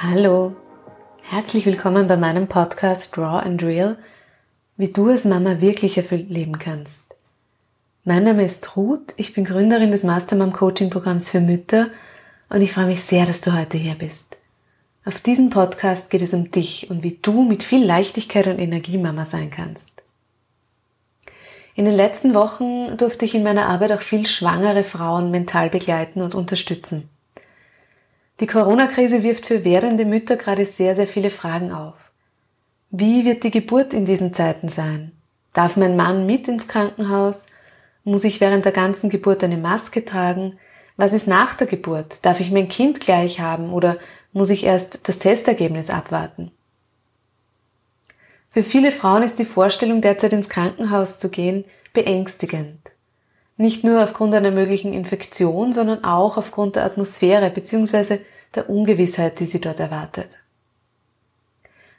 Hallo, herzlich willkommen bei meinem Podcast Raw and Real, wie du als Mama wirklich erfüllt leben kannst. Mein Name ist Ruth, ich bin Gründerin des Mastermom Coaching Programms für Mütter und ich freue mich sehr, dass du heute hier bist. Auf diesem Podcast geht es um dich und wie du mit viel Leichtigkeit und Energie Mama sein kannst. In den letzten Wochen durfte ich in meiner Arbeit auch viel schwangere Frauen mental begleiten und unterstützen. Die Corona-Krise wirft für werdende Mütter gerade sehr, sehr viele Fragen auf. Wie wird die Geburt in diesen Zeiten sein? Darf mein Mann mit ins Krankenhaus? Muss ich während der ganzen Geburt eine Maske tragen? Was ist nach der Geburt? Darf ich mein Kind gleich haben oder muss ich erst das Testergebnis abwarten? Für viele Frauen ist die Vorstellung, derzeit ins Krankenhaus zu gehen, beängstigend. Nicht nur aufgrund einer möglichen Infektion, sondern auch aufgrund der Atmosphäre bzw. der Ungewissheit, die sie dort erwartet.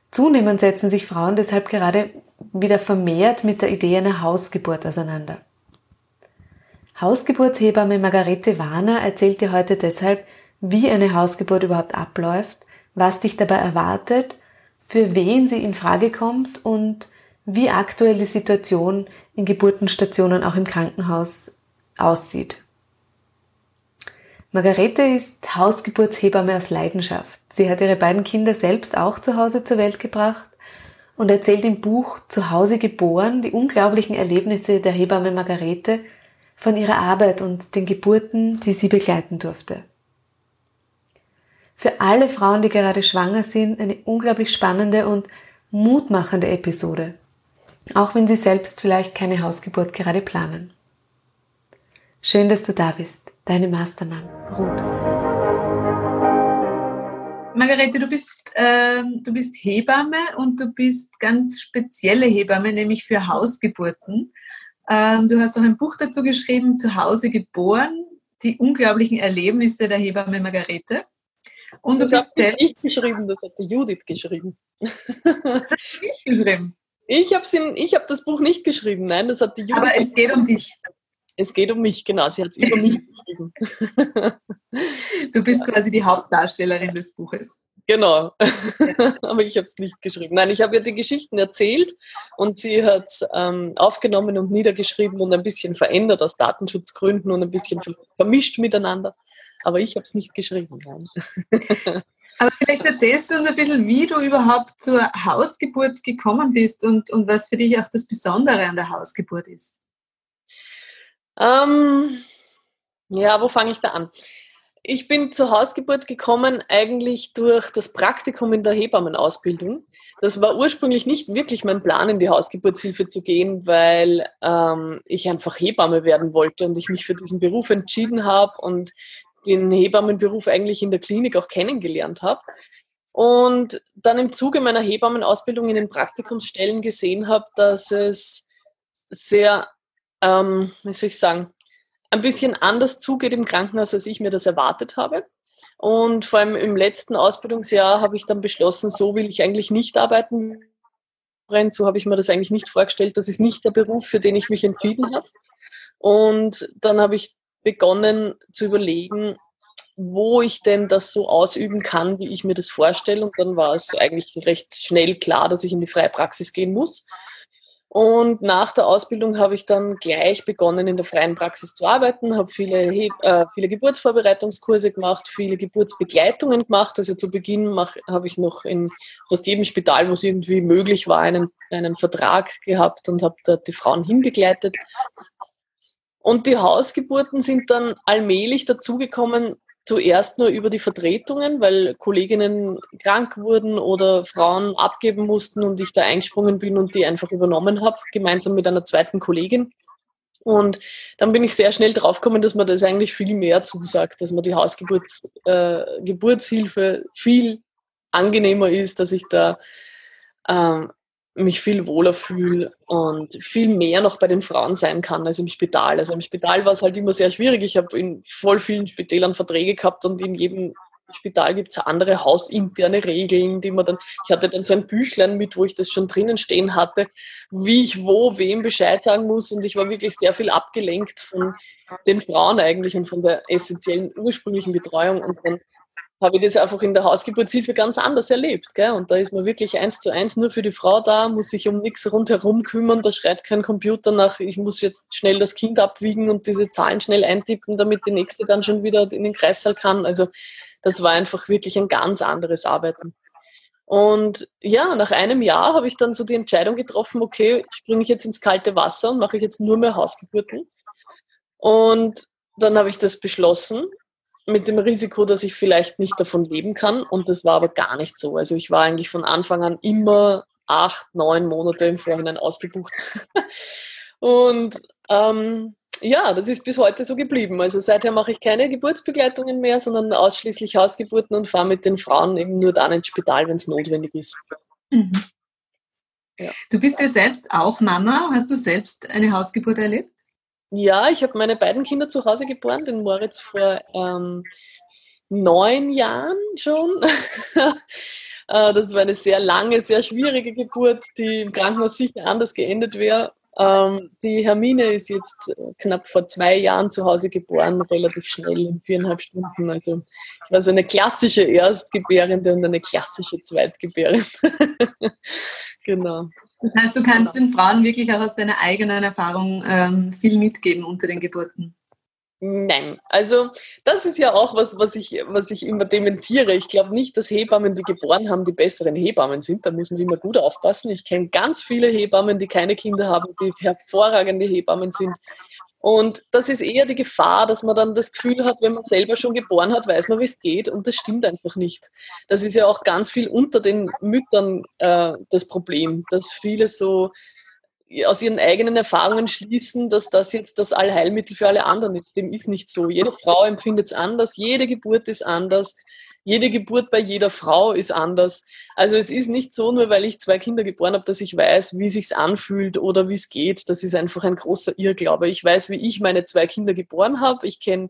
Zunehmend setzen sich Frauen deshalb gerade wieder vermehrt mit der Idee einer Hausgeburt auseinander. Hausgeburtshebamme Margarete Warner erzählt dir heute deshalb, wie eine Hausgeburt überhaupt abläuft, was dich dabei erwartet, für wen sie in Frage kommt und wie aktuell die Situation in Geburtenstationen auch im Krankenhaus aussieht. Margarete ist Hausgeburtshebamme aus Leidenschaft. Sie hat ihre beiden Kinder selbst auch zu Hause zur Welt gebracht und erzählt im Buch Zu Hause geboren die unglaublichen Erlebnisse der Hebamme Margarete von ihrer Arbeit und den Geburten, die sie begleiten durfte. Für alle Frauen, die gerade schwanger sind, eine unglaublich spannende und mutmachende Episode auch wenn sie selbst vielleicht keine Hausgeburt gerade planen. Schön, dass du da bist, deine Mastermann, Ruth. Margarete, du bist, äh, du bist Hebamme und du bist ganz spezielle Hebamme, nämlich für Hausgeburten. Ähm, du hast auch ein Buch dazu geschrieben, zu Hause geboren, die unglaublichen Erlebnisse der Hebamme Margarete. Und du das bist selbst. nicht geschrieben, das hat die Judith geschrieben. Das hat ich geschrieben. Ich habe hab das Buch nicht geschrieben, nein, das hat die Judith. Aber es geht um dich. Es geht um mich, genau. Sie hat es über mich geschrieben. Du bist quasi die Hauptdarstellerin des Buches. Genau. Aber ich habe es nicht geschrieben. Nein, ich habe ihr die Geschichten erzählt und sie hat es ähm, aufgenommen und niedergeschrieben und ein bisschen verändert aus Datenschutzgründen und ein bisschen vermischt miteinander. Aber ich habe es nicht geschrieben. Nein. Aber vielleicht erzählst du uns ein bisschen, wie du überhaupt zur Hausgeburt gekommen bist und, und was für dich auch das Besondere an der Hausgeburt ist. Ähm, ja, wo fange ich da an? Ich bin zur Hausgeburt gekommen eigentlich durch das Praktikum in der Hebammenausbildung. Das war ursprünglich nicht wirklich mein Plan, in die Hausgeburtshilfe zu gehen, weil ähm, ich einfach Hebamme werden wollte und ich mich für diesen Beruf entschieden habe und den Hebammenberuf eigentlich in der Klinik auch kennengelernt habe. Und dann im Zuge meiner Hebammenausbildung in den Praktikumsstellen gesehen habe, dass es sehr, ähm, wie soll ich sagen, ein bisschen anders zugeht im Krankenhaus, als ich mir das erwartet habe. Und vor allem im letzten Ausbildungsjahr habe ich dann beschlossen, so will ich eigentlich nicht arbeiten. So habe ich mir das eigentlich nicht vorgestellt. Das ist nicht der Beruf, für den ich mich entschieden habe. Und dann habe ich begonnen zu überlegen, wo ich denn das so ausüben kann, wie ich mir das vorstelle. Und dann war es eigentlich recht schnell klar, dass ich in die freie Praxis gehen muss. Und nach der Ausbildung habe ich dann gleich begonnen, in der freien Praxis zu arbeiten, habe viele, äh, viele Geburtsvorbereitungskurse gemacht, viele Geburtsbegleitungen gemacht. Also zu Beginn habe ich noch in fast jedem Spital, wo es irgendwie möglich war, einen, einen Vertrag gehabt und habe dort die Frauen hinbegleitet. Und die Hausgeburten sind dann allmählich dazugekommen, zuerst nur über die Vertretungen, weil Kolleginnen krank wurden oder Frauen abgeben mussten und ich da eingesprungen bin und die einfach übernommen habe, gemeinsam mit einer zweiten Kollegin. Und dann bin ich sehr schnell draufgekommen, dass man das eigentlich viel mehr zusagt, dass man die Hausgeburtshilfe äh, viel angenehmer ist, dass ich da ähm, mich viel wohler fühle und viel mehr noch bei den Frauen sein kann als im Spital. Also im Spital war es halt immer sehr schwierig. Ich habe in voll vielen Spitälern Verträge gehabt und in jedem Spital gibt es andere hausinterne Regeln, die man dann, ich hatte dann so ein Büchlein mit, wo ich das schon drinnen stehen hatte, wie ich wo wem Bescheid sagen muss und ich war wirklich sehr viel abgelenkt von den Frauen eigentlich und von der essentiellen ursprünglichen Betreuung und dann habe ich das einfach in der Hausgeburtshilfe ganz anders erlebt. Gell? Und da ist man wirklich eins zu eins nur für die Frau da, muss sich um nichts rundherum kümmern, da schreit kein Computer nach, ich muss jetzt schnell das Kind abwiegen und diese Zahlen schnell eintippen, damit die nächste dann schon wieder in den Kreissaal kann. Also das war einfach wirklich ein ganz anderes Arbeiten. Und ja, nach einem Jahr habe ich dann so die Entscheidung getroffen, okay, springe ich jetzt ins kalte Wasser und mache ich jetzt nur mehr Hausgeburten. Und dann habe ich das beschlossen mit dem Risiko, dass ich vielleicht nicht davon leben kann. Und das war aber gar nicht so. Also ich war eigentlich von Anfang an immer acht, neun Monate im Vorhinein ausgebucht. und ähm, ja, das ist bis heute so geblieben. Also seither mache ich keine Geburtsbegleitungen mehr, sondern ausschließlich Hausgeburten und fahre mit den Frauen eben nur dann ins Spital, wenn es notwendig ist. Mhm. Ja. Du bist ja selbst auch Mama. Hast du selbst eine Hausgeburt erlebt? Ja, ich habe meine beiden Kinder zu Hause geboren, den Moritz vor ähm, neun Jahren schon. Äh, das war eine sehr lange, sehr schwierige Geburt, die im Krankenhaus sicher anders geendet wäre. Ähm, die Hermine ist jetzt äh, knapp vor zwei Jahren zu Hause geboren, relativ schnell in viereinhalb Stunden. Also ich war so eine klassische Erstgebärende und eine klassische Zweitgebärende. genau. Das heißt, du kannst den Frauen wirklich auch aus deiner eigenen Erfahrung ähm, viel mitgeben unter den Geburten. Nein, also das ist ja auch was, was ich, was ich immer dementiere. Ich glaube nicht, dass Hebammen, die geboren haben, die besseren Hebammen sind. Da muss man immer gut aufpassen. Ich kenne ganz viele Hebammen, die keine Kinder haben, die hervorragende Hebammen sind. Und das ist eher die Gefahr, dass man dann das Gefühl hat, wenn man selber schon geboren hat, weiß man, wie es geht. Und das stimmt einfach nicht. Das ist ja auch ganz viel unter den Müttern äh, das Problem, dass viele so aus ihren eigenen Erfahrungen schließen, dass das jetzt das Allheilmittel für alle anderen ist. Dem ist nicht so. Jede Frau empfindet es anders, jede Geburt ist anders, jede Geburt bei jeder Frau ist anders. Also es ist nicht so, nur weil ich zwei Kinder geboren habe, dass ich weiß, wie sich's anfühlt oder wie es geht. Das ist einfach ein großer Irrglaube. Ich weiß, wie ich meine zwei Kinder geboren habe. Ich kenne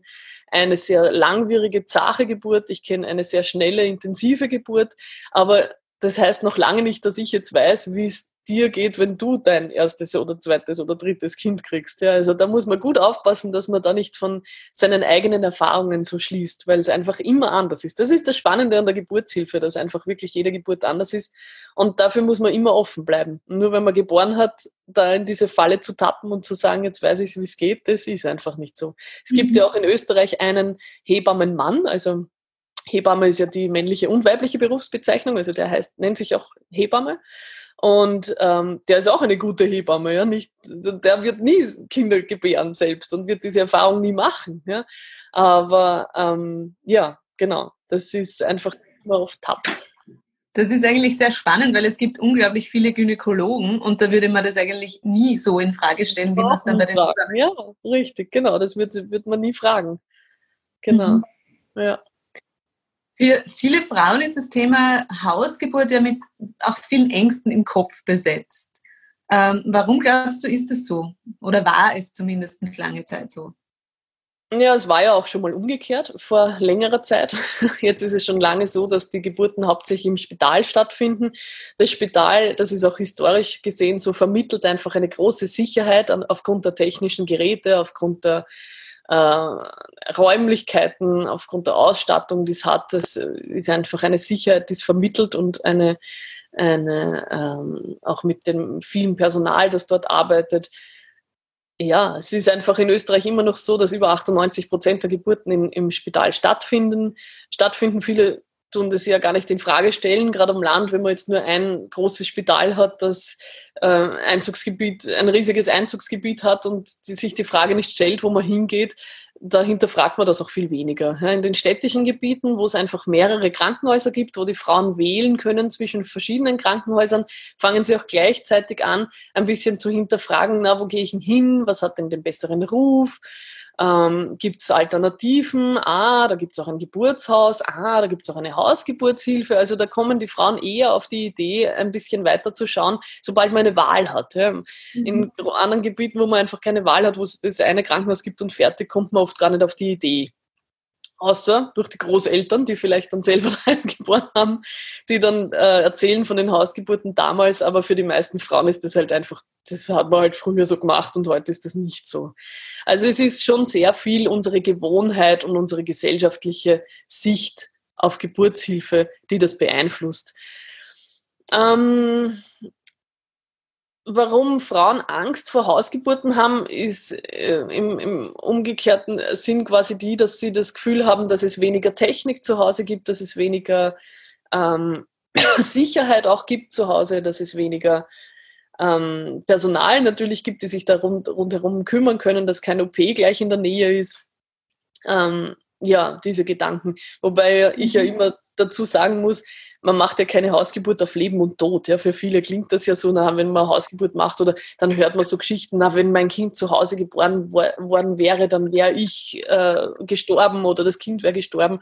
eine sehr langwierige, zache Geburt. Ich kenne eine sehr schnelle, intensive Geburt. Aber das heißt noch lange nicht, dass ich jetzt weiß, wie es dir geht, wenn du dein erstes oder zweites oder drittes Kind kriegst. Ja, also da muss man gut aufpassen, dass man da nicht von seinen eigenen Erfahrungen so schließt, weil es einfach immer anders ist. Das ist das Spannende an der Geburtshilfe, dass einfach wirklich jede Geburt anders ist. Und dafür muss man immer offen bleiben. nur wenn man geboren hat, da in diese Falle zu tappen und zu sagen, jetzt weiß ich, wie es geht, das ist einfach nicht so. Es gibt mhm. ja auch in Österreich einen Hebammenmann, also Hebamme ist ja die männliche und weibliche Berufsbezeichnung, also der heißt, nennt sich auch Hebamme. Und ähm, der ist auch eine gute Hebamme, ja. Nicht, der wird nie Kinder gebären selbst und wird diese Erfahrung nie machen. Ja? Aber ähm, ja, genau. Das ist einfach immer oft tapp. Das ist eigentlich sehr spannend, weil es gibt unglaublich viele Gynäkologen und da würde man das eigentlich nie so in Frage stellen, wie man es dann bei den fragen. Ja, richtig, genau. Das wird, wird man nie fragen. Genau. Mhm. Ja. Für viele Frauen ist das Thema Hausgeburt ja mit auch vielen Ängsten im Kopf besetzt. Ähm, warum glaubst du, ist es so? Oder war es zumindest lange Zeit so? Ja, es war ja auch schon mal umgekehrt vor längerer Zeit. Jetzt ist es schon lange so, dass die Geburten hauptsächlich im Spital stattfinden. Das Spital, das ist auch historisch gesehen so, vermittelt einfach eine große Sicherheit aufgrund der technischen Geräte, aufgrund der äh, Räumlichkeiten, aufgrund der Ausstattung, die es hat. Das ist einfach eine Sicherheit, die es vermittelt und eine, eine ähm, auch mit dem vielen Personal, das dort arbeitet. Ja, es ist einfach in Österreich immer noch so, dass über 98 Prozent der Geburten in, im Spital stattfinden. Stattfinden viele tun das ja gar nicht in Frage stellen, gerade am Land, wenn man jetzt nur ein großes Spital hat, das äh, Einzugsgebiet, ein riesiges Einzugsgebiet hat und die, sich die Frage nicht stellt, wo man hingeht, dahinter fragt man das auch viel weniger. In den städtischen Gebieten, wo es einfach mehrere Krankenhäuser gibt, wo die Frauen wählen können zwischen verschiedenen Krankenhäusern, fangen sie auch gleichzeitig an, ein bisschen zu hinterfragen, na, wo gehe ich hin, was hat denn den besseren Ruf, ähm, gibt es Alternativen? Ah, da gibt es auch ein Geburtshaus. Ah, da gibt es auch eine Hausgeburtshilfe. Also da kommen die Frauen eher auf die Idee, ein bisschen weiter zu schauen, sobald man eine Wahl hat. Ja. Mhm. In anderen Gebieten, wo man einfach keine Wahl hat, wo es das eine Krankenhaus gibt und fertig, kommt man oft gar nicht auf die Idee außer durch die Großeltern, die vielleicht dann selber daheim geboren haben, die dann äh, erzählen von den Hausgeburten damals, aber für die meisten Frauen ist das halt einfach, das hat man halt früher so gemacht und heute ist das nicht so. Also es ist schon sehr viel unsere Gewohnheit und unsere gesellschaftliche Sicht auf Geburtshilfe, die das beeinflusst. Ähm, warum Frauen Angst vor Hausgeburten haben, ist äh, im, im, umgekehrten Sinn quasi die, dass sie das Gefühl haben, dass es weniger Technik zu Hause gibt, dass es weniger ähm, Sicherheit auch gibt zu Hause, dass es weniger ähm, Personal natürlich gibt, die sich da rund, rundherum kümmern können, dass kein OP gleich in der Nähe ist. Ähm, ja, diese Gedanken. Wobei ich ja mhm. immer dazu sagen muss, man macht ja keine Hausgeburt auf Leben und Tod. Ja, für viele klingt das ja so, na, wenn man Hausgeburt macht oder dann hört man so Geschichten, na, wenn mein Kind zu Hause geboren worden wäre, dann wäre ich äh, gestorben oder das Kind wäre gestorben.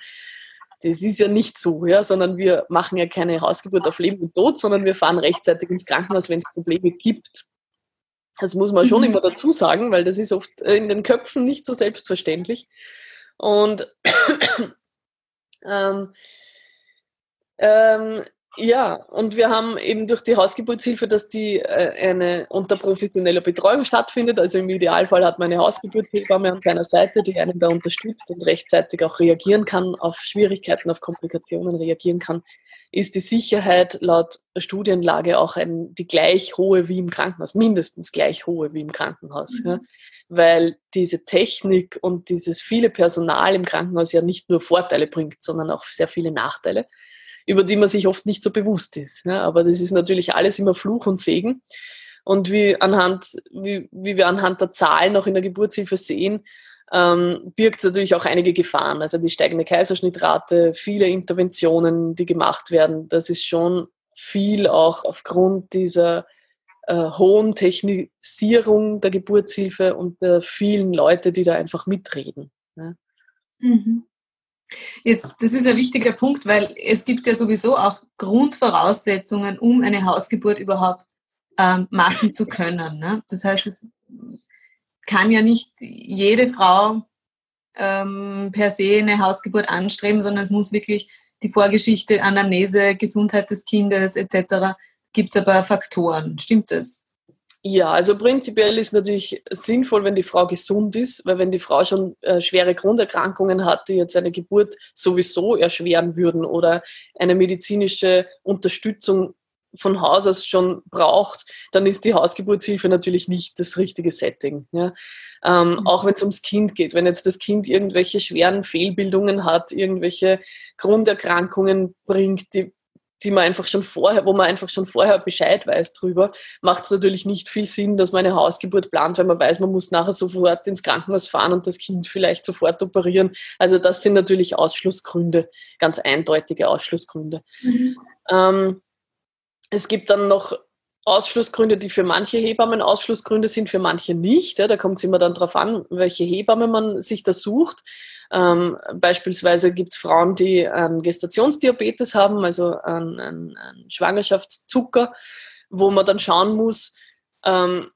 Das ist ja nicht so, ja, sondern wir machen ja keine Hausgeburt auf Leben und Tod, sondern wir fahren rechtzeitig ins Krankenhaus, wenn es Probleme gibt. Das muss man schon mhm. immer dazu sagen, weil das ist oft in den Köpfen nicht so selbstverständlich. Und ähm, ähm, ja, und wir haben eben durch die Hausgeburtshilfe, dass die äh, eine unter professioneller Betreuung stattfindet. Also im Idealfall hat man eine Hausgeburtshebamme an seiner Seite, die einen da unterstützt und rechtzeitig auch reagieren kann, auf Schwierigkeiten, auf Komplikationen reagieren kann, ist die Sicherheit laut Studienlage auch ein, die gleich hohe wie im Krankenhaus, mindestens gleich hohe wie im Krankenhaus. Mhm. Ja? Weil diese Technik und dieses viele Personal im Krankenhaus ja nicht nur Vorteile bringt, sondern auch sehr viele Nachteile über die man sich oft nicht so bewusst ist. Ja, aber das ist natürlich alles immer Fluch und Segen. Und wie, anhand, wie, wie wir anhand der Zahlen auch in der Geburtshilfe sehen, ähm, birgt es natürlich auch einige Gefahren. Also die steigende Kaiserschnittrate, viele Interventionen, die gemacht werden, das ist schon viel auch aufgrund dieser äh, hohen Technisierung der Geburtshilfe und der vielen Leute, die da einfach mitreden. Ja. Mhm. Jetzt, das ist ein wichtiger Punkt, weil es gibt ja sowieso auch Grundvoraussetzungen, um eine Hausgeburt überhaupt ähm, machen zu können. Ne? Das heißt, es kann ja nicht jede Frau ähm, per se eine Hausgeburt anstreben, sondern es muss wirklich die Vorgeschichte, Anamnese, Gesundheit des Kindes etc. Gibt es aber Faktoren. Stimmt das? Ja, also prinzipiell ist natürlich sinnvoll, wenn die Frau gesund ist, weil wenn die Frau schon äh, schwere Grunderkrankungen hat, die jetzt eine Geburt sowieso erschweren würden oder eine medizinische Unterstützung von Haus aus schon braucht, dann ist die Hausgeburtshilfe natürlich nicht das richtige Setting. Ja? Ähm, mhm. Auch wenn es ums Kind geht. Wenn jetzt das Kind irgendwelche schweren Fehlbildungen hat, irgendwelche Grunderkrankungen bringt, die die man einfach schon vorher, wo man einfach schon vorher Bescheid weiß drüber, macht es natürlich nicht viel Sinn, dass man eine Hausgeburt plant, weil man weiß, man muss nachher sofort ins Krankenhaus fahren und das Kind vielleicht sofort operieren. Also das sind natürlich Ausschlussgründe, ganz eindeutige Ausschlussgründe. Mhm. Ähm, es gibt dann noch Ausschlussgründe, die für manche Hebammen Ausschlussgründe sind, für manche nicht. Ja, da kommt es immer dann darauf an, welche Hebamme man sich da sucht. Ähm, beispielsweise gibt es Frauen, die einen Gestationsdiabetes haben, also einen, einen, einen, Schwangerschaftszucker, wo man dann schauen muss, ähm,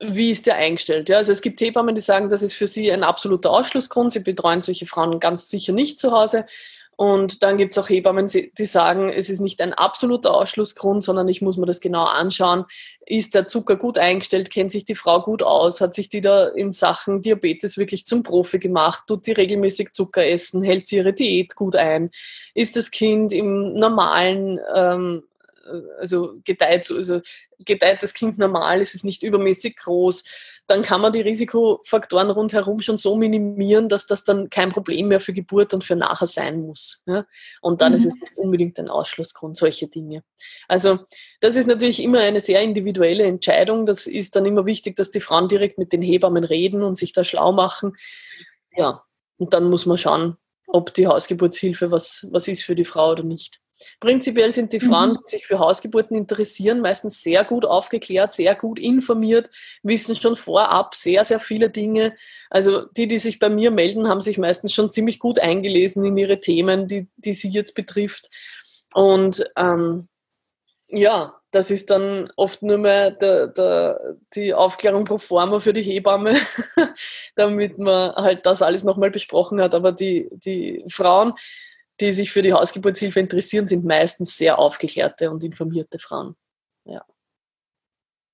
wie ist der eingestellt. Ja? Also es gibt Hebammen, die sagen, das ist für sie ein absoluter Ausschlussgrund. Sie betreuen solche Frauen ganz sicher nicht zu Hause. Und dann gibt es auch Hebammen, die sagen, es ist nicht ein absoluter Ausschlussgrund, sondern ich muss mir das genau anschauen. Ist der Zucker gut eingestellt? Kennt sich die Frau gut aus? Hat sich die da in Sachen Diabetes wirklich zum Profi gemacht? Tut die regelmäßig Zucker essen? Hält sie ihre Diät gut ein? Ist das Kind im normalen, ähm, also gedeiht, also gedeiht das Kind normal? Ist es nicht übermäßig groß? Dann kann man die Risikofaktoren rundherum schon so minimieren, dass das dann kein Problem mehr für Geburt und für nachher sein muss. Ja? Und dann mhm. ist es nicht unbedingt ein Ausschlussgrund, solche Dinge. Also das ist natürlich immer eine sehr individuelle Entscheidung. Das ist dann immer wichtig, dass die Frauen direkt mit den Hebammen reden und sich da schlau machen. Ja, und dann muss man schauen, ob die Hausgeburtshilfe was, was ist für die Frau oder nicht. Prinzipiell sind die Frauen, mhm. die sich für Hausgeburten interessieren, meistens sehr gut aufgeklärt, sehr gut informiert, wissen schon vorab sehr, sehr viele Dinge. Also die, die sich bei mir melden, haben sich meistens schon ziemlich gut eingelesen in ihre Themen, die, die sie jetzt betrifft. Und ähm, ja, das ist dann oft nur mehr der, der, die Aufklärung pro forma für die Hebamme, damit man halt das alles nochmal besprochen hat. Aber die, die Frauen, die sich für die Hausgeburtshilfe interessieren, sind meistens sehr aufgeklärte und informierte Frauen. Ja.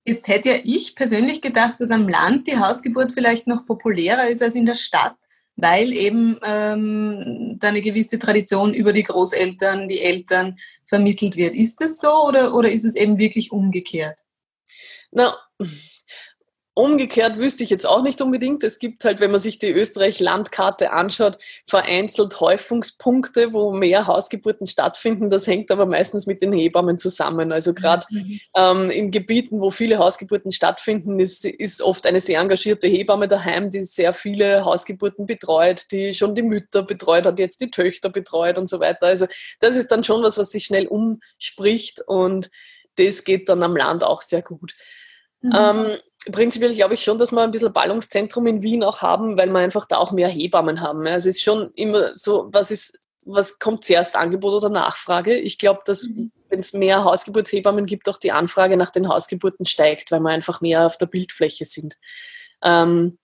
Jetzt hätte ja ich persönlich gedacht, dass am Land die Hausgeburt vielleicht noch populärer ist als in der Stadt. weil eben ähm, da eine gewisse Tradition über die Großeltern, die Eltern vermittelt wird. Ist das so oder, oder ist es eben wirklich umgekehrt? Na, Umgekehrt wüsste ich jetzt auch nicht unbedingt. Es gibt halt, wenn man sich die Österreich-Landkarte anschaut, vereinzelt Häufungspunkte, wo mehr Hausgeburten stattfinden. Das hängt aber meistens mit den Hebammen zusammen. Also gerade mhm. ähm, in Gebieten, wo viele Hausgeburten stattfinden, ist, ist oft eine sehr engagierte Hebamme daheim, die sehr viele Hausgeburten betreut, die schon die Mütter betreut hat, jetzt die Töchter betreut und so weiter. Also das ist dann schon was, was sich schnell umspricht und das geht dann am Land auch sehr gut. Mhm. Ähm, prinzipiell glaube ich schon, dass wir ein bisschen Ballungszentrum in Wien auch haben, weil wir einfach da auch mehr Hebammen haben. Also es ist schon immer so, was ist, was kommt zuerst, Angebot oder Nachfrage? Ich glaube, dass mhm. wenn es mehr Hausgeburtshebammen gibt, auch die Anfrage nach den Hausgeburten steigt, weil wir einfach mehr auf der Bildfläche sind. Ähm,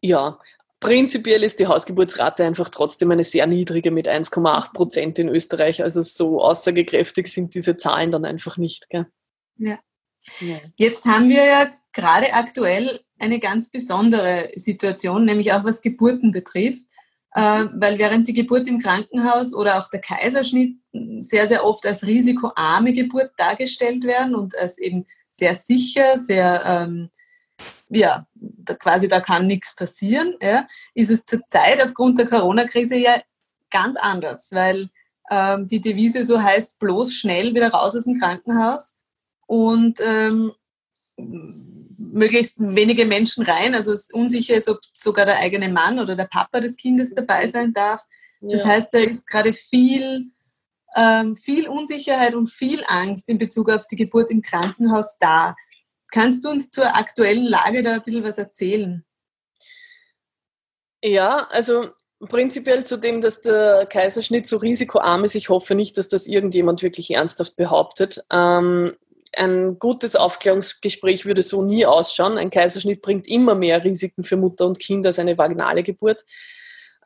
ja, prinzipiell ist die Hausgeburtsrate einfach trotzdem eine sehr niedrige mit 1,8 Prozent in Österreich. Also so aussagekräftig sind diese Zahlen dann einfach nicht. Gell? Ja. Ja. Jetzt haben wir ja gerade aktuell eine ganz besondere Situation, nämlich auch was Geburten betrifft, äh, weil während die Geburt im Krankenhaus oder auch der Kaiserschnitt sehr, sehr oft als risikoarme Geburt dargestellt werden und als eben sehr sicher, sehr, ähm, ja, da quasi da kann nichts passieren, ja, ist es zurzeit aufgrund der Corona-Krise ja ganz anders, weil ähm, die Devise so heißt, bloß schnell wieder raus aus dem Krankenhaus. Und ähm, möglichst wenige Menschen rein. Also es unsicher ist, ob sogar der eigene Mann oder der Papa des Kindes dabei sein darf. Das ja. heißt, da ist gerade viel, ähm, viel Unsicherheit und viel Angst in Bezug auf die Geburt im Krankenhaus da. Kannst du uns zur aktuellen Lage da ein bisschen was erzählen? Ja, also prinzipiell zu dem, dass der Kaiserschnitt so risikoarm ist. Ich hoffe nicht, dass das irgendjemand wirklich ernsthaft behauptet. Ähm, ein gutes Aufklärungsgespräch würde so nie ausschauen. Ein Kaiserschnitt bringt immer mehr Risiken für Mutter und Kind als eine vaginale Geburt.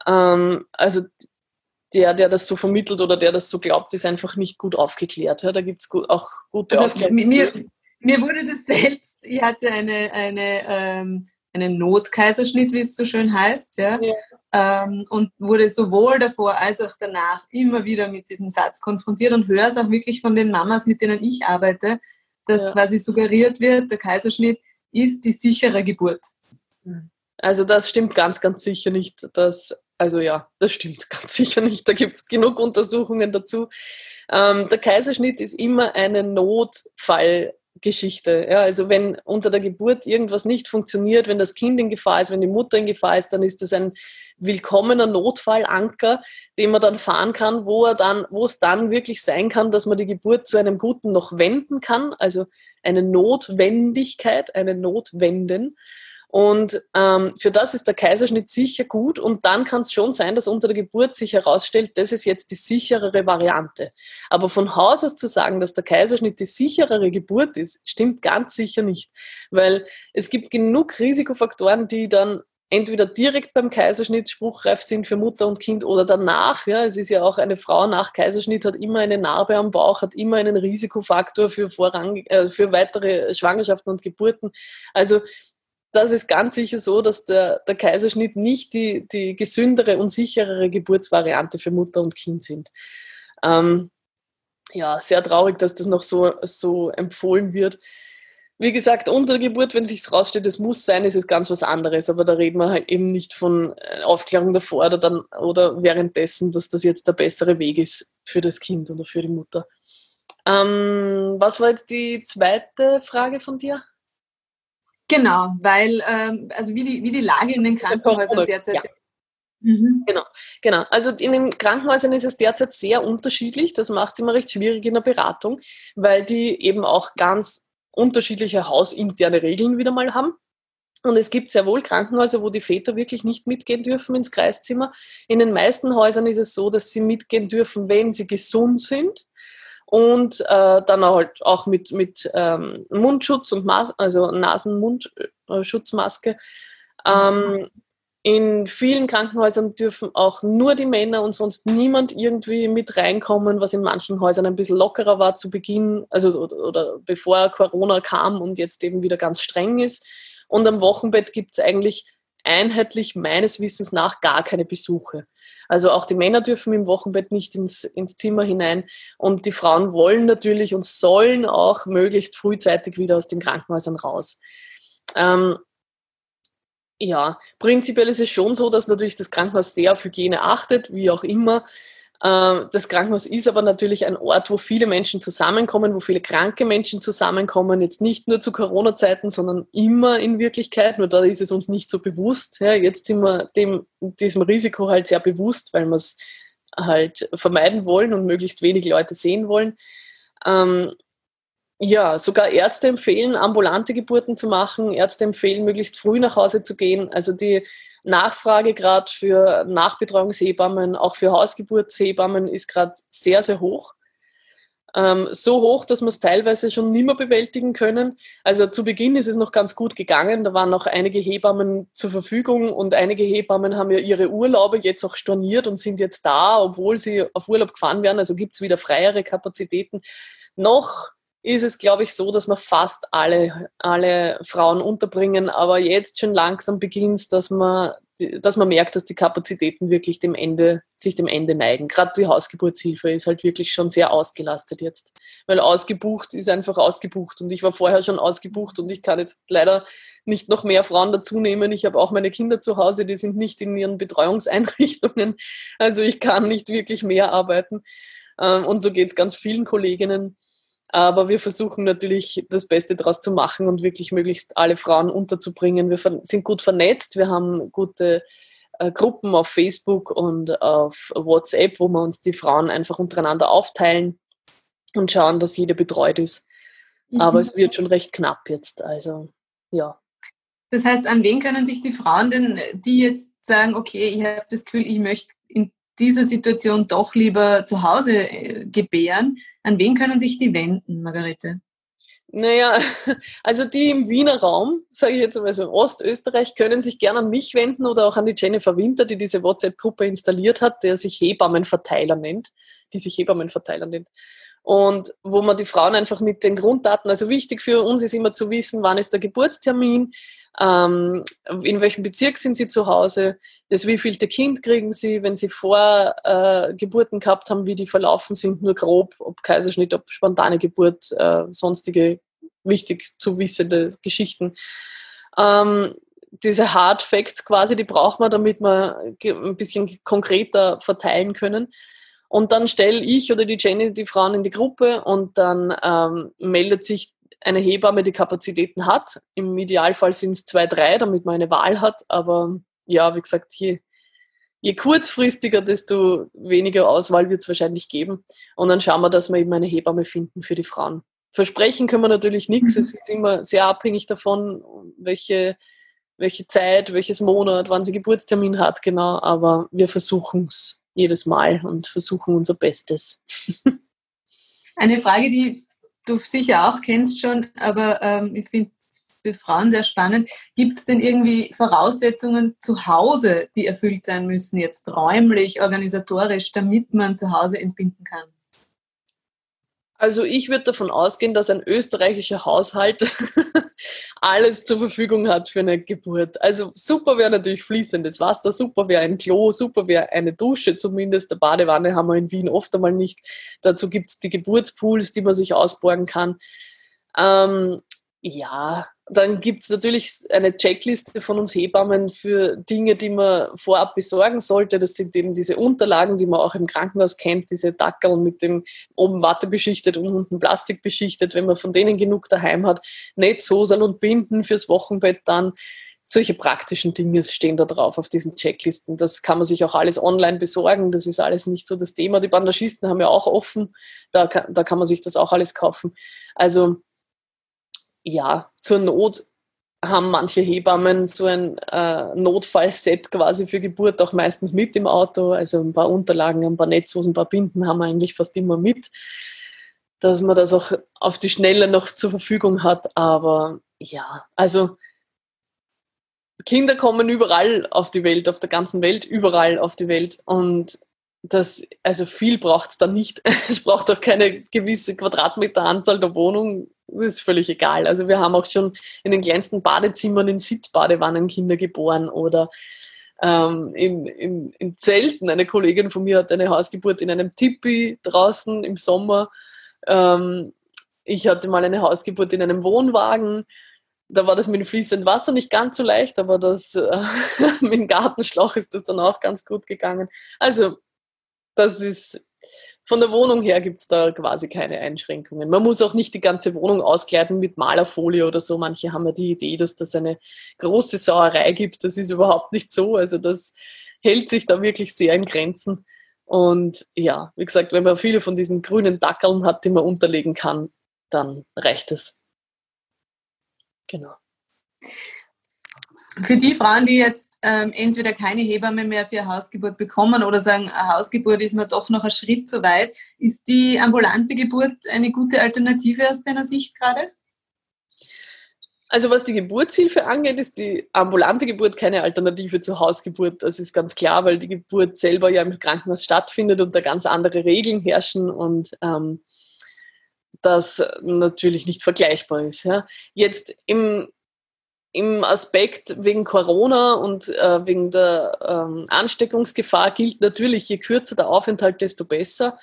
Ähm, also der, der das so vermittelt oder der das so glaubt, ist einfach nicht gut aufgeklärt. Ja? Da gibt es auch gute also Aufklärung. Mir, mir wurde das selbst, ich hatte eine, eine, ähm, einen Notkaiserschnitt, wie es so schön heißt, ja? ja. Ähm, und wurde sowohl davor als auch danach immer wieder mit diesem Satz konfrontiert und höre es auch wirklich von den Mamas, mit denen ich arbeite, dass ja. quasi suggeriert wird, der Kaiserschnitt ist die sichere Geburt. Also das stimmt ganz, ganz sicher nicht. Dass, also ja, das stimmt ganz sicher nicht. Da gibt es genug Untersuchungen dazu. Ähm, der Kaiserschnitt ist immer eine Notfallgeschichte. Ja, also wenn unter der Geburt irgendwas nicht funktioniert, wenn das Kind in Gefahr ist, wenn die Mutter in Gefahr ist, dann ist das ein willkommener Notfallanker, den man dann fahren kann, wo er dann, wo es dann wirklich sein kann, dass man die Geburt zu einem Guten noch wenden kann, also eine Notwendigkeit, eine Notwenden. Und ähm, für das ist der Kaiserschnitt sicher gut. Und dann kann es schon sein, dass unter der Geburt sich herausstellt, das ist jetzt die sicherere Variante. Aber von Haus aus zu sagen, dass der Kaiserschnitt die sicherere Geburt ist, stimmt ganz sicher nicht. Weil es gibt genug Risikofaktoren, die dann entweder direkt beim Kaiserschnitt spruchreif sind für Mutter und Kind oder danach. Ja, es ist ja auch eine Frau nach Kaiserschnitt hat immer eine Narbe am Bauch, hat immer einen Risikofaktor für, Vorrang, äh, für weitere Schwangerschaften und Geburten. Also das ist ganz sicher so, dass der, der Kaiserschnitt nicht die, die gesündere und sicherere Geburtsvariante für Mutter und Kind sind. Ähm, ja, sehr traurig, dass das noch so, so empfohlen wird. Wie gesagt, unter der Geburt, wenn sich rausstellt, es muss sein, ist es ganz was anderes. Aber da reden wir halt eben nicht von äh, Aufklärung davor oder, dann, oder währenddessen, dass das jetzt der bessere Weg ist für das Kind oder für die Mutter. Ähm, was war jetzt die zweite Frage von dir? Genau, weil, ähm, also wie die, wie die Lage in den Krankenhäusern derzeit ja. Mhm. Genau, genau. Also in den Krankenhäusern ist es derzeit sehr unterschiedlich. Das macht es immer recht schwierig in der Beratung, weil die eben auch ganz unterschiedliche hausinterne Regeln wieder mal haben. Und es gibt sehr wohl Krankenhäuser, wo die Väter wirklich nicht mitgehen dürfen ins Kreiszimmer. In den meisten Häusern ist es so, dass sie mitgehen dürfen, wenn sie gesund sind und äh, dann halt auch mit, mit ähm, Mundschutz und Mas also Nasen-Mundschutzmaske. Ähm, in vielen Krankenhäusern dürfen auch nur die Männer und sonst niemand irgendwie mit reinkommen, was in manchen Häusern ein bisschen lockerer war zu Beginn, also oder, oder bevor Corona kam und jetzt eben wieder ganz streng ist. Und am Wochenbett gibt es eigentlich einheitlich meines Wissens nach gar keine Besuche. Also auch die Männer dürfen im Wochenbett nicht ins, ins Zimmer hinein und die Frauen wollen natürlich und sollen auch möglichst frühzeitig wieder aus den Krankenhäusern raus. Ähm, ja, prinzipiell ist es schon so, dass natürlich das Krankenhaus sehr auf Hygiene achtet, wie auch immer. Ähm, das Krankenhaus ist aber natürlich ein Ort, wo viele Menschen zusammenkommen, wo viele kranke Menschen zusammenkommen, jetzt nicht nur zu Corona-Zeiten, sondern immer in Wirklichkeit, nur da ist es uns nicht so bewusst. Jetzt sind wir dem, diesem Risiko halt sehr bewusst, weil wir es halt vermeiden wollen und möglichst wenig Leute sehen wollen. Ähm, ja, sogar Ärzte empfehlen, ambulante Geburten zu machen. Ärzte empfehlen, möglichst früh nach Hause zu gehen. Also die Nachfrage gerade für Nachbetreuungshebammen, auch für Hausgeburtshebammen ist gerade sehr, sehr hoch. Ähm, so hoch, dass wir es teilweise schon nicht mehr bewältigen können. Also zu Beginn ist es noch ganz gut gegangen. Da waren noch einige Hebammen zur Verfügung und einige Hebammen haben ja ihre Urlaube jetzt auch storniert und sind jetzt da, obwohl sie auf Urlaub gefahren werden. Also gibt es wieder freiere Kapazitäten. Noch ist es, glaube ich, so, dass wir fast alle, alle Frauen unterbringen, aber jetzt schon langsam beginnt dass man, dass man merkt, dass die Kapazitäten wirklich dem Ende, sich dem Ende neigen. Gerade die Hausgeburtshilfe ist halt wirklich schon sehr ausgelastet jetzt. Weil ausgebucht ist einfach ausgebucht und ich war vorher schon ausgebucht und ich kann jetzt leider nicht noch mehr Frauen dazu nehmen. Ich habe auch meine Kinder zu Hause, die sind nicht in ihren Betreuungseinrichtungen. Also ich kann nicht wirklich mehr arbeiten. Ähm, und so geht es ganz vielen Kolleginnen. Aber wir versuchen natürlich das Beste daraus zu machen und wirklich möglichst alle Frauen unterzubringen. Wir sind gut vernetzt, wir haben gute äh, Gruppen auf Facebook und auf WhatsApp, wo wir uns die Frauen einfach untereinander aufteilen und schauen, dass jede betreut ist. Mhm. Aber es wird schon recht knapp jetzt. Also ja. Das heißt, an wen können sich die Frauen denn, die jetzt sagen, okay, ich habe das Gefühl, ich möchte in dieser Situation doch lieber zu Hause äh, gebären, an wen können sich die wenden, Margarete? Naja, also die im Wiener Raum, sage ich jetzt mal so in Ostösterreich, können sich gerne an mich wenden oder auch an die Jennifer Winter, die diese WhatsApp-Gruppe installiert hat, der sich Hebammenverteiler nennt, die sich Hebammenverteiler nennt. Und wo man die Frauen einfach mit den Grunddaten, also wichtig für uns ist immer zu wissen, wann ist der Geburtstermin, ähm, in welchem Bezirk sind Sie zu Hause, das wievielte Kind kriegen Sie, wenn Sie vor äh, Geburten gehabt haben, wie die verlaufen sind, nur grob, ob Kaiserschnitt, ob spontane Geburt, äh, sonstige wichtig zu wissende Geschichten. Ähm, diese Hard Facts quasi, die braucht man, damit wir ein bisschen konkreter verteilen können. Und dann stelle ich oder die Jenny die Frauen in die Gruppe und dann ähm, meldet sich eine Hebamme die Kapazitäten hat. Im Idealfall sind es zwei, drei, damit man eine Wahl hat. Aber ja, wie gesagt, je, je kurzfristiger, desto weniger Auswahl wird es wahrscheinlich geben. Und dann schauen wir, dass wir eben eine Hebamme finden für die Frauen. Versprechen können wir natürlich nichts. Mhm. Es ist immer sehr abhängig davon, welche, welche Zeit, welches Monat, wann sie Geburtstermin hat, genau. Aber wir versuchen es jedes Mal und versuchen unser Bestes. Eine Frage, die du sicher auch kennst schon, aber ähm, ich finde für Frauen sehr spannend. Gibt es denn irgendwie Voraussetzungen zu Hause, die erfüllt sein müssen, jetzt räumlich, organisatorisch, damit man zu Hause entbinden kann? Also ich würde davon ausgehen, dass ein österreichischer Haushalt alles zur Verfügung hat für eine Geburt. Also super wäre natürlich fließendes Wasser, super wäre ein Klo, super wäre eine Dusche zumindest. Der Badewanne haben wir in Wien oft einmal nicht. Dazu gibt es die Geburtspools, die man sich ausborgen kann. Ähm, ja, dann gibt es natürlich eine Checkliste von uns Hebammen für Dinge, die man vorab besorgen sollte. Das sind eben diese Unterlagen, die man auch im Krankenhaus kennt, diese Dackel mit dem oben Watte beschichtet und unten Plastik beschichtet. Wenn man von denen genug daheim hat, Netzhosel und Binden fürs Wochenbett dann. Solche praktischen Dinge stehen da drauf auf diesen Checklisten. Das kann man sich auch alles online besorgen. Das ist alles nicht so das Thema. Die Bandagisten haben ja auch offen. Da da kann man sich das auch alles kaufen. Also ja, zur Not haben manche Hebammen so ein äh, Notfallset quasi für Geburt auch meistens mit im Auto. Also ein paar Unterlagen, ein paar Netzhosen, ein paar Binden haben wir eigentlich fast immer mit, dass man das auch auf die Schnelle noch zur Verfügung hat. Aber ja, also Kinder kommen überall auf die Welt, auf der ganzen Welt, überall auf die Welt. Und das, also viel braucht es da nicht. Es braucht auch keine gewisse Quadratmeteranzahl der Wohnung. Das ist völlig egal. Also wir haben auch schon in den kleinsten Badezimmern in Sitzbadewannen Kinder geboren oder ähm, im, im, in Zelten. Eine Kollegin von mir hat eine Hausgeburt in einem Tipi draußen im Sommer. Ähm, ich hatte mal eine Hausgeburt in einem Wohnwagen. Da war das mit dem fließenden Wasser nicht ganz so leicht, aber das, äh, mit dem Gartenschlauch ist das dann auch ganz gut gegangen. Also das ist von der Wohnung her gibt es da quasi keine Einschränkungen. Man muss auch nicht die ganze Wohnung auskleiden mit Malerfolie oder so. Manche haben ja die Idee, dass das eine große Sauerei gibt. Das ist überhaupt nicht so. Also das hält sich da wirklich sehr in Grenzen. Und ja, wie gesagt, wenn man viele von diesen grünen Dackeln hat, die man unterlegen kann, dann reicht es. Genau. Für die Frauen, die jetzt ähm, entweder keine Hebamme mehr für Hausgeburt bekommen oder sagen, eine Hausgeburt ist mir doch noch ein Schritt zu weit, ist die ambulante Geburt eine gute Alternative aus deiner Sicht gerade? Also was die Geburtshilfe angeht, ist die ambulante Geburt keine Alternative zur Hausgeburt. Das ist ganz klar, weil die Geburt selber ja im Krankenhaus stattfindet und da ganz andere Regeln herrschen und ähm, das natürlich nicht vergleichbar ist. Ja. Jetzt im im Aspekt wegen Corona und äh, wegen der ähm, Ansteckungsgefahr gilt natürlich, je kürzer der Aufenthalt, desto besser.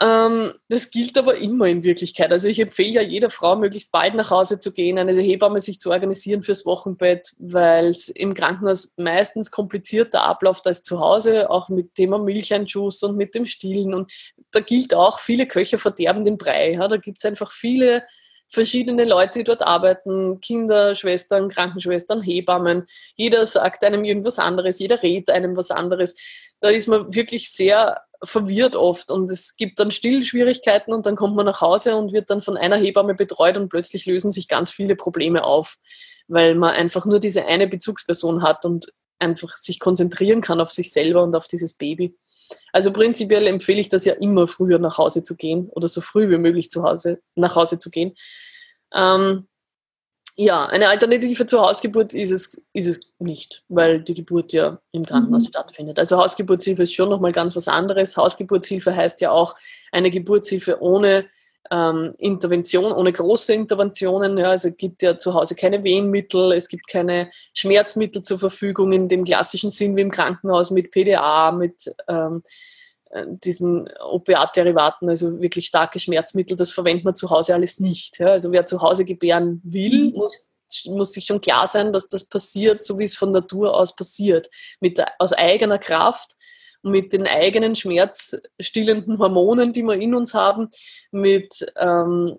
Ähm, das gilt aber immer in Wirklichkeit. Also ich empfehle ja jeder Frau, möglichst bald nach Hause zu gehen, eine Hebamme sich zu organisieren fürs Wochenbett, weil es im Krankenhaus meistens komplizierter abläuft als zu Hause, auch mit Thema Milcheinschuss und mit dem Stillen. Und da gilt auch, viele Köche verderben den Brei. Ja? Da gibt es einfach viele verschiedene Leute, die dort arbeiten, Kinder, Schwestern, Krankenschwestern, Hebammen. Jeder sagt einem irgendwas anderes, jeder redet einem was anderes. Da ist man wirklich sehr verwirrt oft und es gibt dann Stillschwierigkeiten und dann kommt man nach Hause und wird dann von einer Hebamme betreut und plötzlich lösen sich ganz viele Probleme auf, weil man einfach nur diese eine Bezugsperson hat und einfach sich konzentrieren kann auf sich selber und auf dieses Baby. Also prinzipiell empfehle ich das ja immer früher nach Hause zu gehen oder so früh wie möglich zu Hause, nach Hause zu gehen. Ähm, ja, eine Alternative zur Hausgeburt ist es, ist es nicht, weil die Geburt ja im Krankenhaus mhm. stattfindet. Also Hausgeburtshilfe ist schon nochmal ganz was anderes. Hausgeburtshilfe heißt ja auch eine Geburtshilfe ohne ähm, Intervention, ohne große Interventionen. Ja, also es gibt ja zu Hause keine Wehenmittel, es gibt keine Schmerzmittel zur Verfügung in dem klassischen Sinn wie im Krankenhaus mit PDA, mit ähm, äh, diesen Opiatderivaten, also wirklich starke Schmerzmittel, das verwendet man zu Hause alles nicht. Ja. Also wer zu Hause gebären will, mhm. muss, muss sich schon klar sein, dass das passiert, so wie es von Natur aus passiert, mit, aus eigener Kraft mit den eigenen schmerzstillenden Hormonen, die wir in uns haben, mit ähm,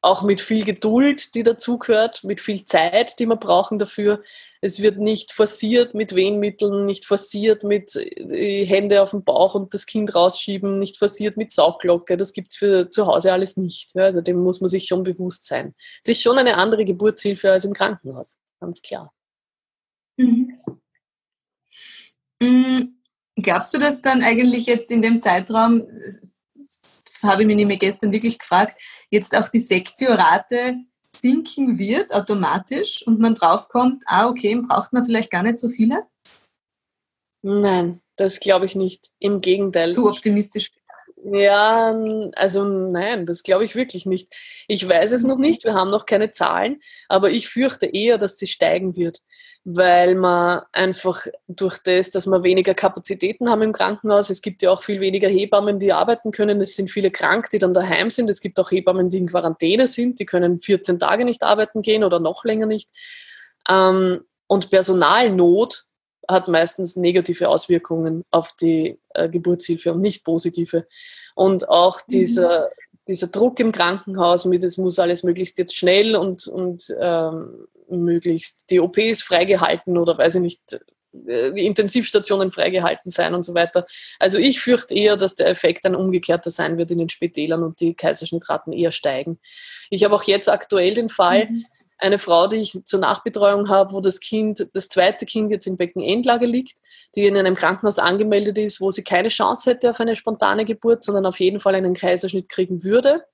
auch mit viel Geduld, die dazugehört, mit viel Zeit, die wir brauchen dafür. Es wird nicht forciert mit Wehenmitteln, nicht forciert mit die Hände auf den Bauch und das Kind rausschieben, nicht forciert mit Saugglocke. Das gibt es für zu Hause alles nicht. Also dem muss man sich schon bewusst sein. Es ist schon eine andere Geburtshilfe als im Krankenhaus, ganz klar. Mhm. Mhm. Glaubst du, dass dann eigentlich jetzt in dem Zeitraum, habe ich mich nämlich gestern wirklich gefragt, jetzt auch die Sektiorate sinken wird automatisch und man draufkommt, ah okay, braucht man vielleicht gar nicht so viele? Nein, das glaube ich nicht. Im Gegenteil. Zu optimistisch. Ja, also nein, das glaube ich wirklich nicht. Ich weiß es noch nicht, wir haben noch keine Zahlen, aber ich fürchte eher, dass sie steigen wird, weil man einfach durch das, dass wir weniger Kapazitäten haben im Krankenhaus, es gibt ja auch viel weniger Hebammen, die arbeiten können, es sind viele krank, die dann daheim sind, es gibt auch Hebammen, die in Quarantäne sind, die können 14 Tage nicht arbeiten gehen oder noch länger nicht. Ähm, und Personalnot hat meistens negative Auswirkungen auf die äh, Geburtshilfe und nicht positive. Und auch mhm. dieser, dieser Druck im Krankenhaus mit, es muss alles möglichst jetzt schnell und, und ähm, möglichst die OPs freigehalten oder weiß ich nicht, äh, die Intensivstationen freigehalten sein und so weiter. Also ich fürchte eher, dass der Effekt ein umgekehrter sein wird in den Spitälern und die Kaiserschnittraten eher steigen. Ich habe auch jetzt aktuell den Fall, mhm eine Frau, die ich zur Nachbetreuung habe, wo das Kind, das zweite Kind jetzt in Beckenendlage liegt, die in einem Krankenhaus angemeldet ist, wo sie keine Chance hätte auf eine spontane Geburt, sondern auf jeden Fall einen Kaiserschnitt kriegen würde.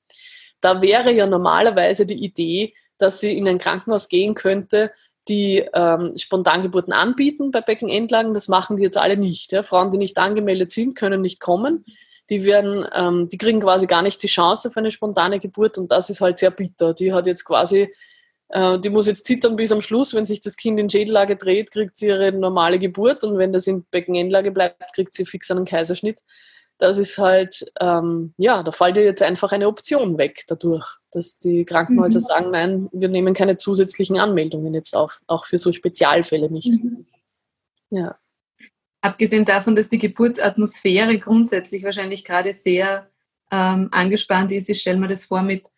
Da wäre ja normalerweise die Idee, dass sie in ein Krankenhaus gehen könnte, die ähm, Spontangeburten anbieten bei Beckenendlagen. Das machen die jetzt alle nicht. Ja. Frauen, die nicht angemeldet sind, können nicht kommen. Die werden, ähm, die kriegen quasi gar nicht die Chance auf eine spontane Geburt und das ist halt sehr bitter. Die hat jetzt quasi, die muss jetzt zittern bis am Schluss. Wenn sich das Kind in Schädellage dreht, kriegt sie ihre normale Geburt und wenn das in Beckenendlage bleibt, kriegt sie fix einen Kaiserschnitt das ist halt, ähm, ja, da fällt dir jetzt einfach eine Option weg dadurch, dass die Krankenhäuser mhm. sagen, nein, wir nehmen keine zusätzlichen Anmeldungen jetzt auf, auch für so Spezialfälle nicht. Mhm. Ja. Abgesehen davon, dass die Geburtsatmosphäre grundsätzlich wahrscheinlich gerade sehr ähm, angespannt ist, ich stelle mir das vor, mit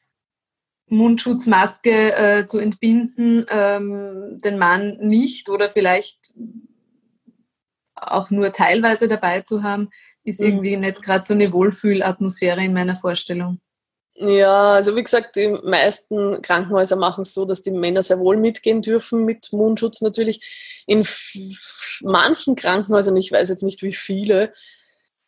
Mundschutzmaske äh, zu entbinden, ähm, den Mann nicht oder vielleicht auch nur teilweise dabei zu haben, ist mhm. irgendwie nicht gerade so eine Wohlfühlatmosphäre in meiner Vorstellung. Ja, also wie gesagt, die meisten Krankenhäuser machen es so, dass die Männer sehr wohl mitgehen dürfen mit Mundschutz natürlich. In manchen Krankenhäusern, ich weiß jetzt nicht wie viele,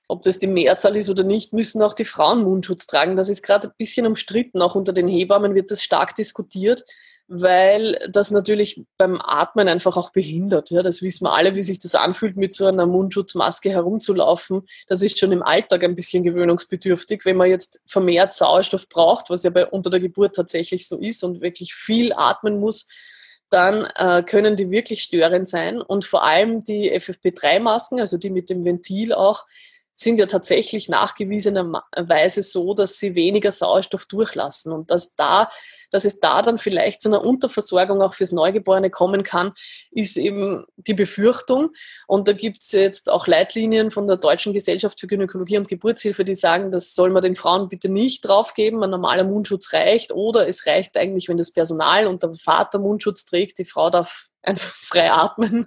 ob das die Mehrzahl ist oder nicht, müssen auch die Frauen Mundschutz tragen. Das ist gerade ein bisschen umstritten. Auch unter den Hebammen wird das stark diskutiert weil das natürlich beim Atmen einfach auch behindert. Ja, das wissen wir alle, wie sich das anfühlt, mit so einer Mundschutzmaske herumzulaufen. Das ist schon im Alltag ein bisschen gewöhnungsbedürftig. Wenn man jetzt vermehrt Sauerstoff braucht, was ja bei, unter der Geburt tatsächlich so ist und wirklich viel atmen muss, dann äh, können die wirklich störend sein. Und vor allem die FFP3-Masken, also die mit dem Ventil auch, sind ja tatsächlich nachgewiesenerweise so, dass sie weniger Sauerstoff durchlassen und dass da dass es da dann vielleicht zu einer Unterversorgung auch fürs Neugeborene kommen kann, ist eben die Befürchtung. Und da gibt es jetzt auch Leitlinien von der Deutschen Gesellschaft für Gynäkologie und Geburtshilfe, die sagen, das soll man den Frauen bitte nicht draufgeben, ein normaler Mundschutz reicht oder es reicht eigentlich, wenn das Personal und der Vater Mundschutz trägt, die Frau darf einfach frei atmen.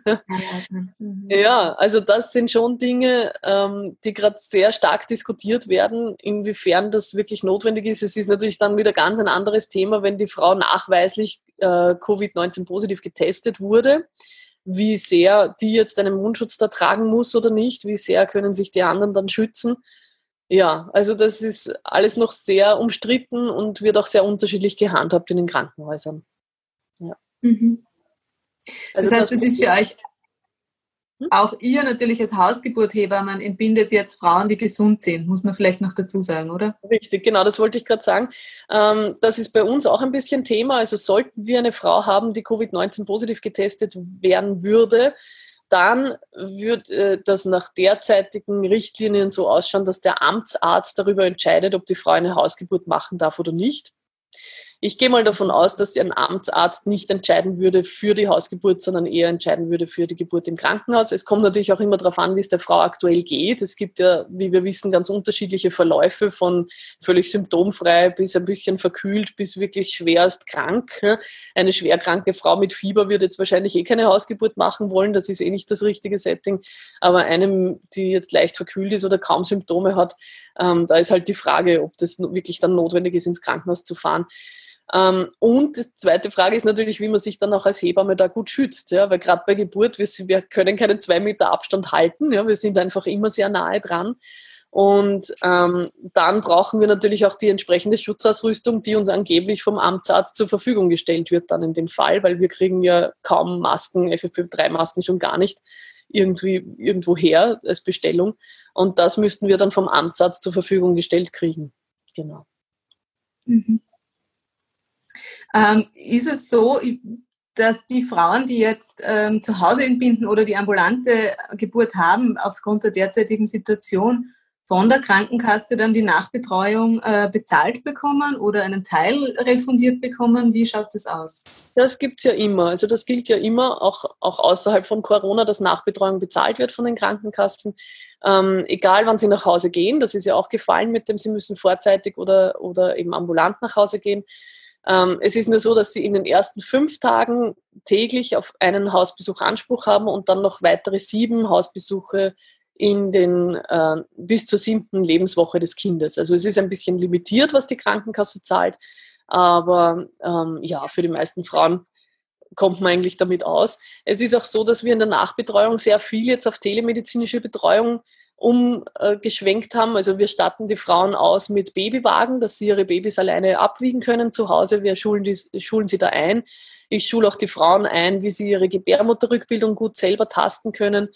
Mhm. Ja, also das sind schon Dinge, ähm, die gerade sehr stark diskutiert werden, inwiefern das wirklich notwendig ist. Es ist natürlich dann wieder ganz ein anderes Thema, wenn die Frau nachweislich äh, Covid-19 positiv getestet wurde, wie sehr die jetzt einen Mundschutz da tragen muss oder nicht, wie sehr können sich die anderen dann schützen. Ja, also das ist alles noch sehr umstritten und wird auch sehr unterschiedlich gehandhabt in den Krankenhäusern. Ja. Mhm. Also das heißt, es ist für euch hm? auch ihr natürlich als Hausgeburtheber, man entbindet jetzt Frauen, die gesund sind, muss man vielleicht noch dazu sagen, oder? Richtig, genau, das wollte ich gerade sagen. Ähm, das ist bei uns auch ein bisschen Thema. Also sollten wir eine Frau haben, die Covid-19 positiv getestet werden würde, dann würde äh, das nach derzeitigen Richtlinien so ausschauen, dass der Amtsarzt darüber entscheidet, ob die Frau eine Hausgeburt machen darf oder nicht. Ich gehe mal davon aus, dass ein Amtsarzt nicht entscheiden würde für die Hausgeburt, sondern eher entscheiden würde für die Geburt im Krankenhaus. Es kommt natürlich auch immer darauf an, wie es der Frau aktuell geht. Es gibt ja, wie wir wissen, ganz unterschiedliche Verläufe von völlig symptomfrei bis ein bisschen verkühlt bis wirklich schwerst krank. Eine schwerkranke Frau mit Fieber würde jetzt wahrscheinlich eh keine Hausgeburt machen wollen. Das ist eh nicht das richtige Setting. Aber einem, die jetzt leicht verkühlt ist oder kaum Symptome hat, ähm, da ist halt die Frage, ob das wirklich dann notwendig ist, ins Krankenhaus zu fahren. Ähm, und die zweite Frage ist natürlich, wie man sich dann auch als Hebamme da gut schützt. Ja? Weil gerade bei Geburt, wir, wir, können keinen zwei Meter Abstand halten. Ja? Wir sind einfach immer sehr nahe dran. Und ähm, dann brauchen wir natürlich auch die entsprechende Schutzausrüstung, die uns angeblich vom Amtsarzt zur Verfügung gestellt wird dann in dem Fall, weil wir kriegen ja kaum Masken, FFP3-Masken schon gar nicht irgendwie irgendwo her als Bestellung. Und das müssten wir dann vom Amtsarzt zur Verfügung gestellt kriegen. Genau. Mhm. Ähm, ist es so, dass die Frauen, die jetzt ähm, zu Hause entbinden oder die ambulante Geburt haben, aufgrund der derzeitigen Situation von der Krankenkasse dann die Nachbetreuung äh, bezahlt bekommen oder einen Teil refundiert bekommen? Wie schaut das aus? Das gibt es ja immer. Also das gilt ja immer, auch, auch außerhalb von Corona, dass Nachbetreuung bezahlt wird von den Krankenkassen. Ähm, egal wann sie nach Hause gehen, das ist ja auch gefallen mit dem, sie müssen vorzeitig oder, oder eben ambulant nach Hause gehen. Ähm, es ist nur so, dass sie in den ersten fünf Tagen täglich auf einen Hausbesuch Anspruch haben und dann noch weitere sieben Hausbesuche in den äh, bis zur siebten Lebenswoche des Kindes. Also es ist ein bisschen limitiert, was die Krankenkasse zahlt, aber ähm, ja, für die meisten Frauen kommt man eigentlich damit aus. Es ist auch so, dass wir in der Nachbetreuung sehr viel jetzt auf telemedizinische Betreuung umgeschwenkt haben. Also wir statten die Frauen aus mit Babywagen, dass sie ihre Babys alleine abwiegen können zu Hause. Wir schulen, die, schulen sie da ein. Ich schule auch die Frauen ein, wie sie ihre Gebärmutterrückbildung gut selber tasten können.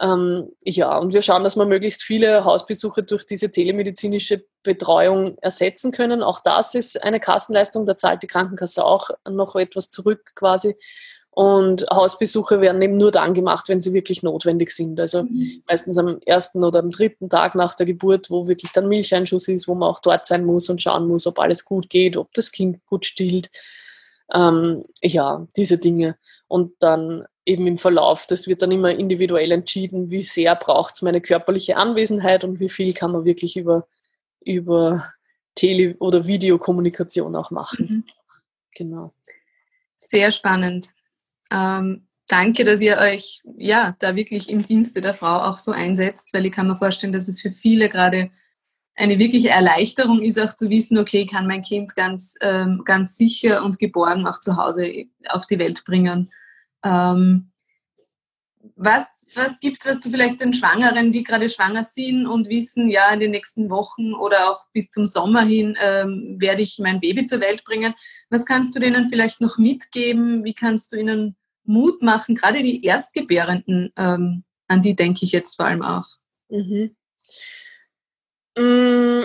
Ähm, ja, und wir schauen, dass wir möglichst viele Hausbesuche durch diese telemedizinische Betreuung ersetzen können. Auch das ist eine Kassenleistung, da zahlt die Krankenkasse auch noch etwas zurück quasi. Und Hausbesuche werden eben nur dann gemacht, wenn sie wirklich notwendig sind. Also mhm. meistens am ersten oder am dritten Tag nach der Geburt, wo wirklich dann Milcheinschuss ist, wo man auch dort sein muss und schauen muss, ob alles gut geht, ob das Kind gut stillt. Ähm, ja, diese Dinge. Und dann eben im Verlauf, das wird dann immer individuell entschieden, wie sehr braucht es meine körperliche Anwesenheit und wie viel kann man wirklich über, über Tele- oder Videokommunikation auch machen. Mhm. Genau. Sehr spannend. Ähm, danke, dass ihr euch ja da wirklich im Dienste der Frau auch so einsetzt, weil ich kann mir vorstellen, dass es für viele gerade eine wirkliche Erleichterung ist, auch zu wissen, okay, kann mein Kind ganz, ähm, ganz sicher und geborgen auch zu Hause auf die Welt bringen. Ähm, was, was gibt was du vielleicht den Schwangeren, die gerade schwanger sind und wissen, ja, in den nächsten Wochen oder auch bis zum Sommer hin ähm, werde ich mein Baby zur Welt bringen. Was kannst du denen vielleicht noch mitgeben? Wie kannst du ihnen Mut machen, gerade die Erstgebärenden, ähm, an die denke ich jetzt vor allem auch. Mhm. Mm.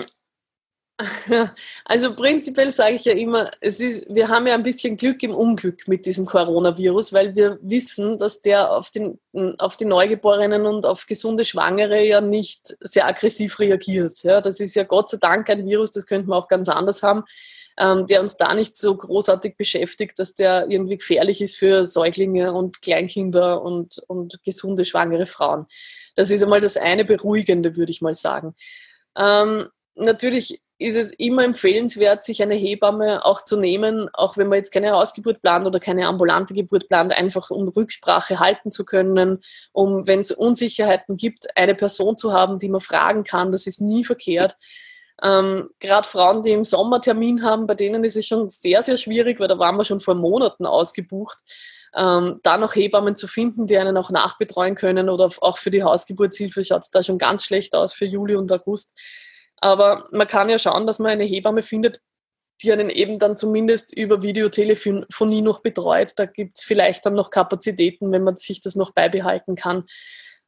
Also prinzipiell sage ich ja immer, es ist, wir haben ja ein bisschen Glück im Unglück mit diesem Coronavirus, weil wir wissen, dass der auf, den, auf die Neugeborenen und auf gesunde Schwangere ja nicht sehr aggressiv reagiert. Ja, das ist ja Gott sei Dank ein Virus, das könnte man auch ganz anders haben ähm, der uns da nicht so großartig beschäftigt, dass der irgendwie gefährlich ist für Säuglinge und Kleinkinder und, und gesunde schwangere Frauen. Das ist einmal das eine Beruhigende, würde ich mal sagen. Ähm, natürlich ist es immer empfehlenswert, sich eine Hebamme auch zu nehmen, auch wenn man jetzt keine Hausgeburt plant oder keine ambulante Geburt plant, einfach um Rücksprache halten zu können, um, wenn es Unsicherheiten gibt, eine Person zu haben, die man fragen kann. Das ist nie verkehrt. Ähm, Gerade Frauen, die im Sommer Termin haben, bei denen ist es schon sehr, sehr schwierig, weil da waren wir schon vor Monaten ausgebucht. Ähm, da noch Hebammen zu finden, die einen auch nachbetreuen können oder auch für die Hausgeburtshilfe schaut es da schon ganz schlecht aus für Juli und August. Aber man kann ja schauen, dass man eine Hebamme findet, die einen eben dann zumindest über Videotelefonie noch betreut. Da gibt es vielleicht dann noch Kapazitäten, wenn man sich das noch beibehalten kann.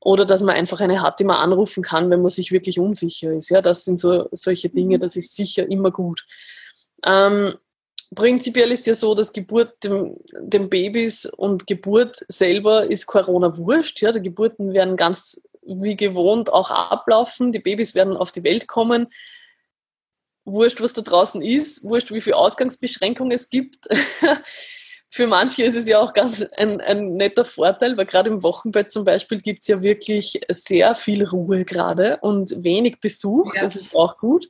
Oder dass man einfach eine hat, die man anrufen kann, wenn man sich wirklich unsicher ist. Ja, das sind so solche Dinge, mhm. das ist sicher immer gut. Ähm, prinzipiell ist ja so, dass Geburt dem, dem, Babys und Geburt selber ist Corona wurscht. Ja, die Geburten werden ganz wie gewohnt auch ablaufen. Die Babys werden auf die Welt kommen. Wurscht, was da draußen ist, wurscht, wie viel Ausgangsbeschränkungen es gibt. für manche ist es ja auch ganz ein, ein netter Vorteil, weil gerade im Wochenbett zum Beispiel gibt es ja wirklich sehr viel Ruhe gerade und wenig Besuch. Ja. Das ist auch gut.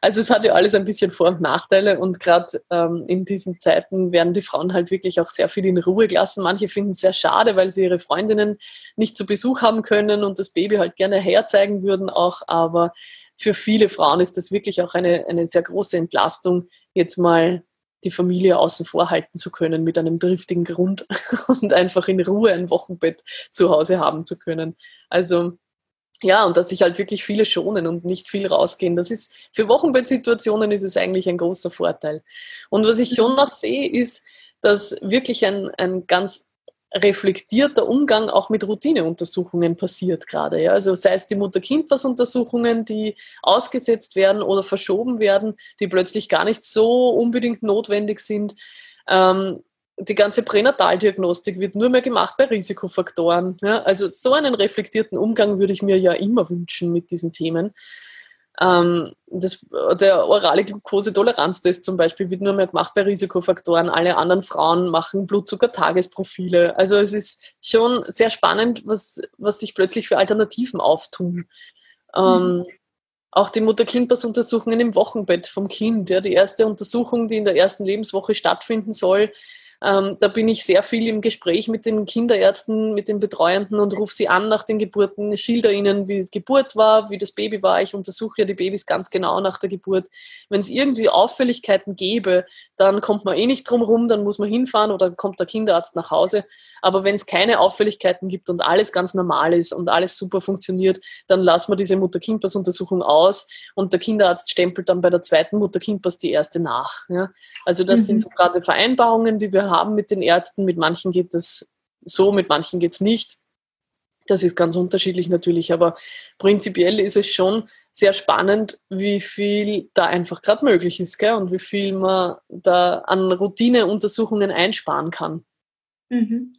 Also es hat ja alles ein bisschen Vor- und Nachteile und gerade ähm, in diesen Zeiten werden die Frauen halt wirklich auch sehr viel in Ruhe gelassen. Manche finden es sehr schade, weil sie ihre Freundinnen nicht zu Besuch haben können und das Baby halt gerne herzeigen würden auch. Aber für viele Frauen ist das wirklich auch eine, eine sehr große Entlastung, jetzt mal die Familie außen vor halten zu können mit einem driftigen Grund und einfach in Ruhe ein Wochenbett zu Hause haben zu können. Also ja, und dass sich halt wirklich viele schonen und nicht viel rausgehen. Das ist für Wochenbettsituationen ist es eigentlich ein großer Vorteil. Und was ich schon noch sehe, ist, dass wirklich ein, ein ganz reflektierter Umgang auch mit Routineuntersuchungen passiert gerade. Ja? Also sei es die Mutter-Kind-Pass-Untersuchungen, die ausgesetzt werden oder verschoben werden, die plötzlich gar nicht so unbedingt notwendig sind. Ähm, die ganze Pränataldiagnostik wird nur mehr gemacht bei Risikofaktoren. Ja? Also so einen reflektierten Umgang würde ich mir ja immer wünschen mit diesen Themen. Ähm, das, der orale Glukosetoleranztest zum Beispiel wird nur mehr gemacht bei Risikofaktoren. Alle anderen Frauen machen Blutzucker-Tagesprofile. Also es ist schon sehr spannend, was, was sich plötzlich für Alternativen auftun. Ähm, mhm. Auch die Mutter-Kind-Pass-Untersuchungen im Wochenbett vom Kind. Ja, die erste Untersuchung, die in der ersten Lebenswoche stattfinden soll, Ähm, da bin ich sehr viel im Gespräch mit den Kinderärzten, mit den Betreuenden und rufe sie an nach den Geburten, schilder ihnen, wie die Geburt war, wie das Baby war. Ich untersuche ja die Babys ganz genau nach der Geburt. Wenn es irgendwie Auffälligkeiten gäbe, dann kommt man eh nicht drum rum, dann muss man hinfahren oder kommt der Kinderarzt nach Hause. Aber wenn es keine Auffälligkeiten gibt und alles ganz normal ist und alles super funktioniert, dann lassen wir diese Mutter-Kind-Pass-Untersuchung aus und der Kinderarzt stempelt dann bei der zweiten Mutter-Kind-Pass die erste nach. Ja? Also das mhm. sind gerade Vereinbarungen, die wir haben mit den Ärzten. Mit manchen geht es so, mit manchen geht es nicht. Das ist ganz unterschiedlich natürlich, aber prinzipiell ist es schon sehr spannend, wie viel da einfach gerade möglich ist gell? und wie viel man da an Routineuntersuchungen einsparen kann. Mhm.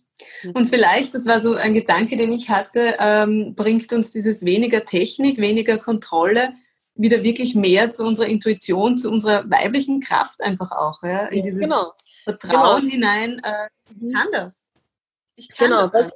Und vielleicht, das war so ein Gedanke, den ich hatte, ähm, bringt uns dieses weniger Technik, weniger Kontrolle wieder wirklich mehr zu unserer Intuition, zu unserer weiblichen Kraft einfach auch, ja, in dieses genau. Vertrauen genau. hinein. Äh, ich kann das. Ich kann genau, das. das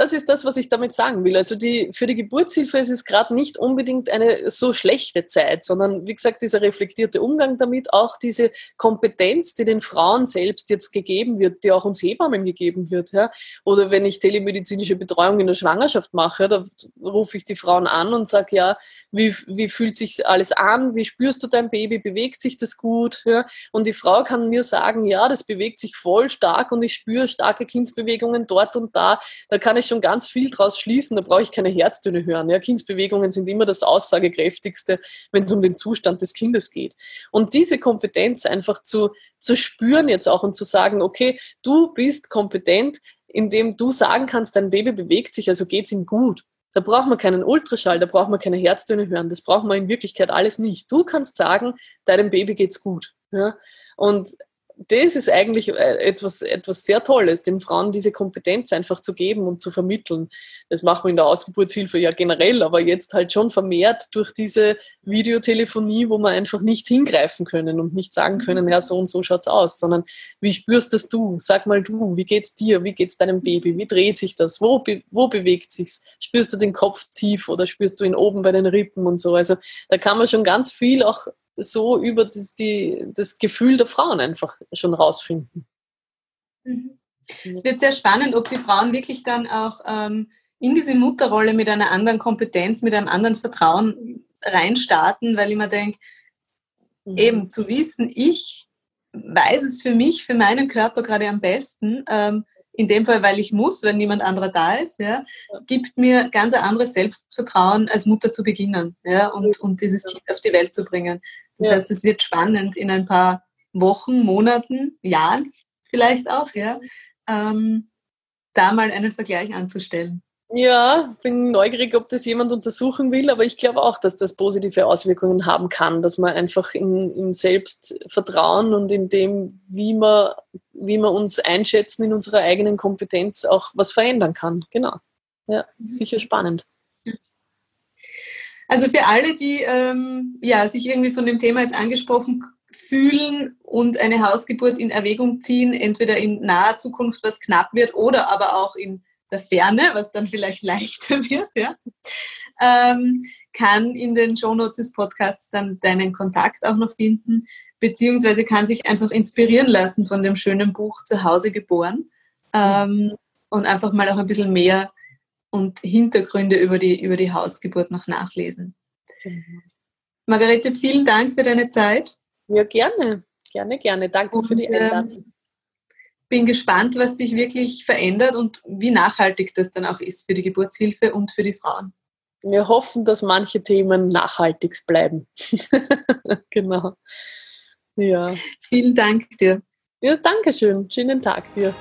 das ist das, was ich damit sagen will. Also die, für die Geburtshilfe ist es gerade nicht unbedingt eine so schlechte Zeit, sondern wie gesagt, dieser reflektierte Umgang damit, auch diese Kompetenz, die den Frauen selbst jetzt gegeben wird, die auch uns Hebammen gegeben wird. Ja? Oder wenn ich telemedizinische Betreuung in der Schwangerschaft mache, da rufe ich die Frauen an und sage, ja, wie, wie fühlt sich alles an? Wie spürst du dein Baby? Bewegt sich das gut? Ja? Und die Frau kann mir sagen, ja, das bewegt sich voll stark und ich spüre starke Kindsbewegungen dort und da. Da kann ich schon ganz viel draus schließen, da brauche ich keine Herztöne hören. Ja, Kindsbewegungen sind immer das Aussagekräftigste, wenn es um den Zustand des Kindes geht. Und diese Kompetenz einfach zu, zu spüren jetzt auch und zu sagen, okay, du bist kompetent, indem du sagen kannst, dein Baby bewegt sich, also geht es ihm gut. Da braucht man keinen Ultraschall, da braucht man keine Herztöne hören. Das braucht man in Wirklichkeit alles nicht. Du kannst sagen, deinem Baby geht's gut. Ja? Und das ist eigentlich äh, etwas, etwas sehr Tolles, den Frauen diese Kompetenz einfach zu geben und zu vermitteln. Das machen wir in der Ausgeburtshilfe ja generell, aber jetzt halt schon vermehrt durch diese Videotelefonie, wo wir einfach nicht hingreifen können und nicht sagen mhm. können, ja, so und so schaut's aus, sondern wie spürst das du? Sag mal du, wie geht's dir? Wie geht's deinem Baby? Wie dreht sich das? Wo, wo bewegt sich's? Spürst du den Kopf tief oder spürst du ihn oben bei den Rippen und so? Also da kann man schon ganz viel auch so über das, die, das Gefühl der Frauen einfach schon rausfinden. Mhm. Es wird sehr spannend, ob die Frauen wirklich dann auch ähm, in diese Mutterrolle mit einer anderen Kompetenz, mit einem anderen Vertrauen reinstarten, weil ich mir denke, mhm. eben zu wissen, ich weiß es für mich, für meinen Körper gerade am besten, ähm, in dem Fall, weil ich muss, wenn niemand anderer da ist, ja, gibt mir ganz ein anderes Selbstvertrauen, als Mutter zu beginnen ja, und, und dieses Kind auf die Welt zu bringen. Das ja. heißt, es wird spannend in ein paar Wochen, Monaten, Jahren vielleicht auch, ja, ähm, da mal einen Vergleich anzustellen. Ja, bin neugierig, ob das jemand untersuchen will, aber ich glaube auch, dass das positive Auswirkungen haben kann, dass man einfach in, im Selbstvertrauen und in dem, wie wir, wie wir uns einschätzen in unserer eigenen Kompetenz auch was verändern kann. Genau. Ja, mhm. sicher spannend. Also für alle, die ähm, ja, sich irgendwie von dem Thema jetzt angesprochen fühlen und eine Hausgeburt in Erwägung ziehen, entweder in naher Zukunft, was knapp wird, oder aber auch in der Ferne, was dann vielleicht leichter wird, ja, ähm, kann in den Shownotes des Podcasts dann deinen Kontakt auch noch finden, beziehungsweise kann sich einfach inspirieren lassen von dem schönen Buch Zu Hause geboren ähm, und einfach mal auch ein bisschen mehr und Hintergründe über die, über die Hausgeburt noch nachlesen. Genau. Margarete, vielen Dank für deine Zeit. Ja, gerne. Gerne, gerne. Danke und, für die Einladung. Ähm, bin gespannt, was sich wirklich verändert und wie nachhaltig das dann auch ist für die Geburtshilfe und für die Frauen. Wir hoffen, dass manche Themen nachhaltig bleiben. genau. Ja. Vielen Dank dir. Ja, danke schön. Schönen Tag dir.